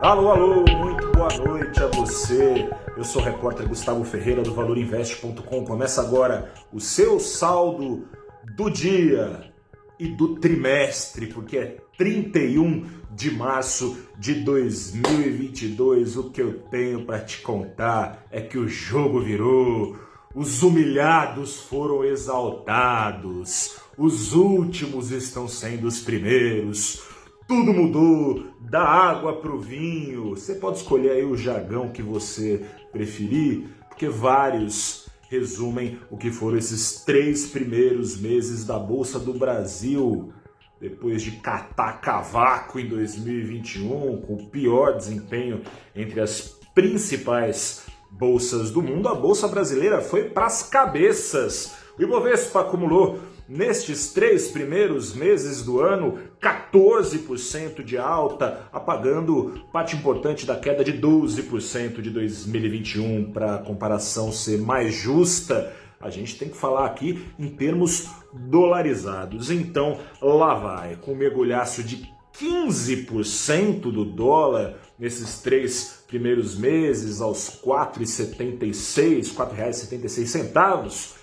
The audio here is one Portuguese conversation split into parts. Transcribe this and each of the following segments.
Alô, alô, muito boa noite a você. Eu sou o repórter Gustavo Ferreira do ValorInvest.com. Começa agora o seu saldo do dia e do trimestre, porque é 31 de março de 2022. O que eu tenho para te contar é que o jogo virou, os humilhados foram exaltados, os últimos estão sendo os primeiros. Tudo mudou, da água para o vinho. Você pode escolher aí o jargão que você preferir, porque vários resumem o que foram esses três primeiros meses da Bolsa do Brasil. Depois de catar cavaco em 2021, com o pior desempenho entre as principais bolsas do mundo, a Bolsa Brasileira foi para as cabeças. O Ibovespa acumulou nestes três primeiros meses do ano 14% de alta, apagando parte importante da queda de 12% de 2021 para a comparação ser mais justa. A gente tem que falar aqui em termos dolarizados. Então, lá vai, com um mergulhaço de 15% do dólar nesses três primeiros meses, aos R$ 4,76, R$ 4,76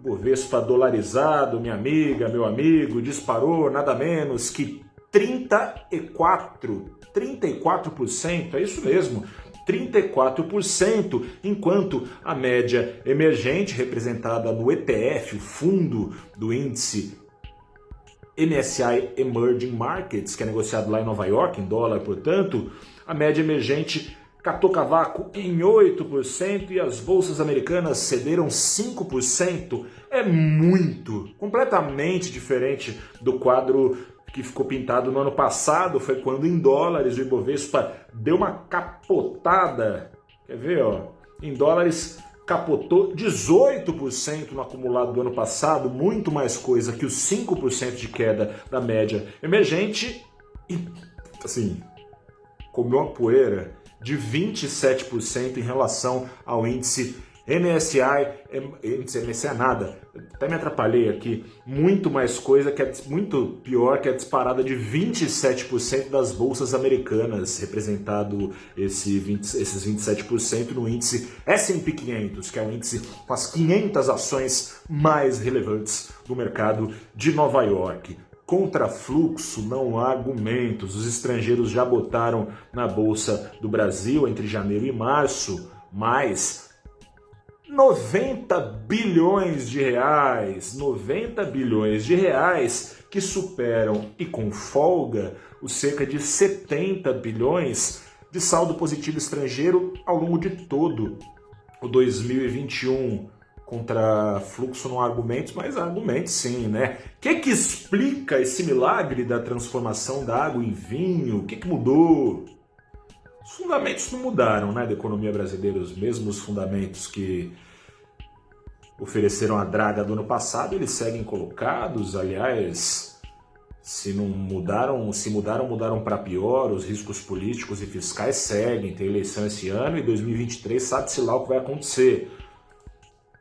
Bovespa dolarizado, minha amiga, meu amigo, disparou nada menos que 34, 34%, é isso mesmo, 34%, enquanto a média emergente, representada no ETF, o fundo do índice MSCI Emerging Markets, que é negociado lá em Nova York, em dólar, portanto, a média emergente catou cavaco em 8% e as bolsas americanas cederam 5%. É muito, completamente diferente do quadro que ficou pintado no ano passado, foi quando em dólares o Ibovespa deu uma capotada. Quer ver, ó? Em dólares capotou 18% no acumulado do ano passado, muito mais coisa que os 5% de queda da média emergente e assim, comeu uma poeira de 27% em relação ao índice MSI, índice MSI é nada, até me atrapalhei aqui, muito mais coisa, que é muito pior que a disparada de 27% das bolsas americanas, representado esse 20, esses 27% no índice S&P 500, que é o índice com as 500 ações mais relevantes do mercado de Nova York. Contra fluxo não há argumentos. Os estrangeiros já botaram na Bolsa do Brasil entre janeiro e março mais 90 bilhões de reais. 90 bilhões de reais que superam e com folga os cerca de 70 bilhões de saldo positivo estrangeiro ao longo de todo o 2021 contra fluxo não há argumentos, mas argumentos sim, né? O que, que explica esse milagre da transformação da água em vinho? O que, que mudou? Os fundamentos não mudaram, né, da economia brasileira, os mesmos fundamentos que ofereceram a draga do ano passado, eles seguem colocados, aliás, se não mudaram, se mudaram, mudaram para pior, os riscos políticos e fiscais seguem, tem eleição esse ano e 2023 sabe-se lá o que vai acontecer.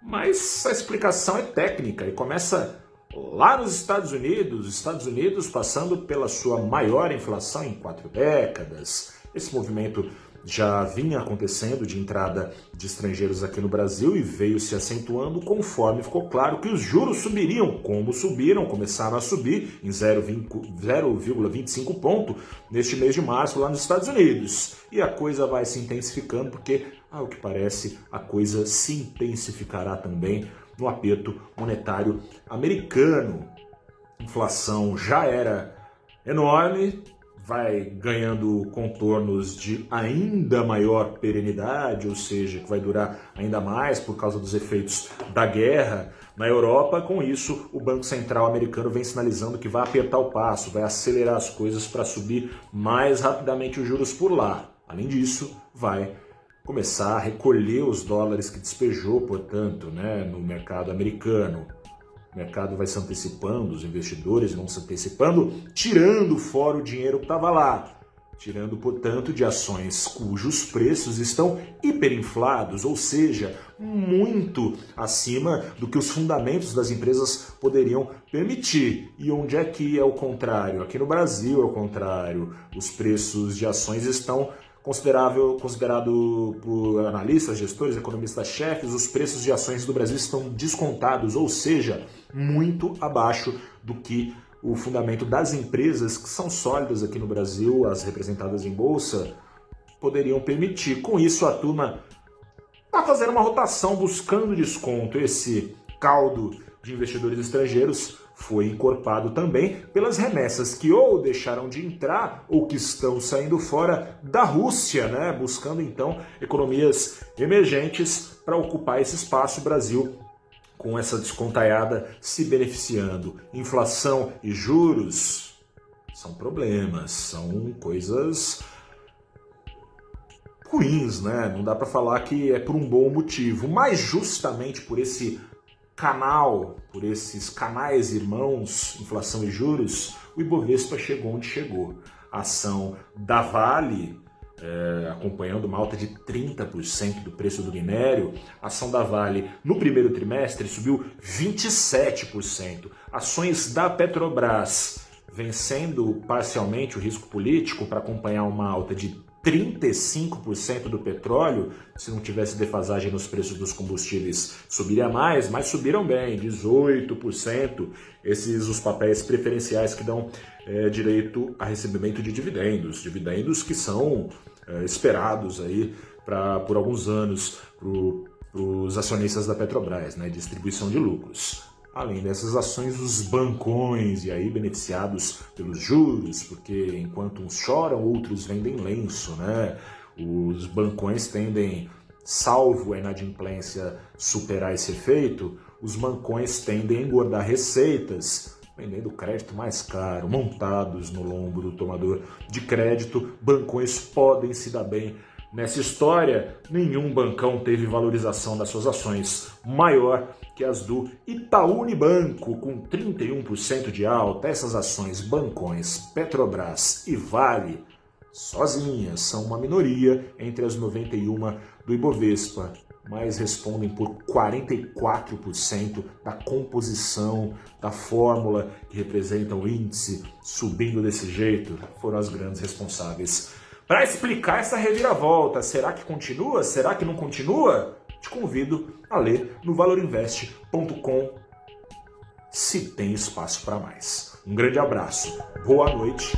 Mas a explicação é técnica e começa lá nos Estados Unidos, Estados Unidos passando pela sua maior inflação em quatro décadas. Esse movimento já vinha acontecendo de entrada de estrangeiros aqui no Brasil e veio se acentuando conforme ficou claro que os juros subiriam. Como subiram, começaram a subir em 0,25 ponto neste mês de março lá nos Estados Unidos. E a coisa vai se intensificando porque, ao que parece, a coisa se intensificará também no aperto monetário americano. Inflação já era enorme, vai ganhando contornos de ainda maior perenidade, ou seja, que vai durar ainda mais por causa dos efeitos da guerra na Europa. Com isso, o Banco Central americano vem sinalizando que vai apertar o passo, vai acelerar as coisas para subir mais rapidamente os juros por lá. Além disso, vai começar a recolher os dólares que despejou, portanto, né, no mercado americano. O mercado vai se antecipando, os investidores vão se antecipando, tirando fora o dinheiro que estava lá, tirando, portanto, de ações cujos preços estão hiperinflados, ou seja, muito acima do que os fundamentos das empresas poderiam permitir. E onde é que é o contrário? Aqui no Brasil é o contrário. Os preços de ações estão Considerável, considerado por analistas, gestores, economistas-chefes, os preços de ações do Brasil estão descontados, ou seja, muito abaixo do que o fundamento das empresas que são sólidas aqui no Brasil, as representadas em bolsa, poderiam permitir. Com isso, a turma está fazendo uma rotação buscando desconto. Esse caldo de investidores estrangeiros foi encorpado também pelas remessas que ou deixaram de entrar ou que estão saindo fora da Rússia, né? buscando então economias emergentes para ocupar esse espaço. Brasil com essa descontaiada se beneficiando. Inflação e juros são problemas, são coisas ruins, né? Não dá para falar que é por um bom motivo, mas justamente por esse canal, por esses canais irmãos, inflação e juros, o Ibovespa chegou onde chegou. A ação da Vale, é, acompanhando uma alta de 30% do preço do minério, a ação da Vale no primeiro trimestre subiu 27%. Ações da Petrobras vencendo parcialmente o risco político para acompanhar uma alta de 35% do petróleo, se não tivesse defasagem nos preços dos combustíveis, subiria mais, mas subiram bem, 18%. Esses os papéis preferenciais que dão é, direito a recebimento de dividendos, dividendos que são é, esperados aí pra, por alguns anos para os acionistas da Petrobras, né, distribuição de lucros. Além dessas ações, os bancões, e aí beneficiados pelos juros, porque enquanto uns choram, outros vendem lenço, né? Os bancões tendem, salvo a inadimplência superar esse efeito, os bancões tendem a engordar receitas, vendendo crédito mais caro, montados no lombo do tomador de crédito, bancões podem se dar bem Nessa história, nenhum bancão teve valorização das suas ações maior que as do Itaú Unibanco, com 31% de alta. Essas ações bancões, Petrobras e Vale, sozinhas, são uma minoria entre as 91 do Ibovespa, mas respondem por 44% da composição da fórmula que representa o índice subindo desse jeito. Foram as grandes responsáveis para explicar essa reviravolta. Será que continua? Será que não continua? Te convido a ler no valorinvest.com se tem espaço para mais. Um grande abraço, boa noite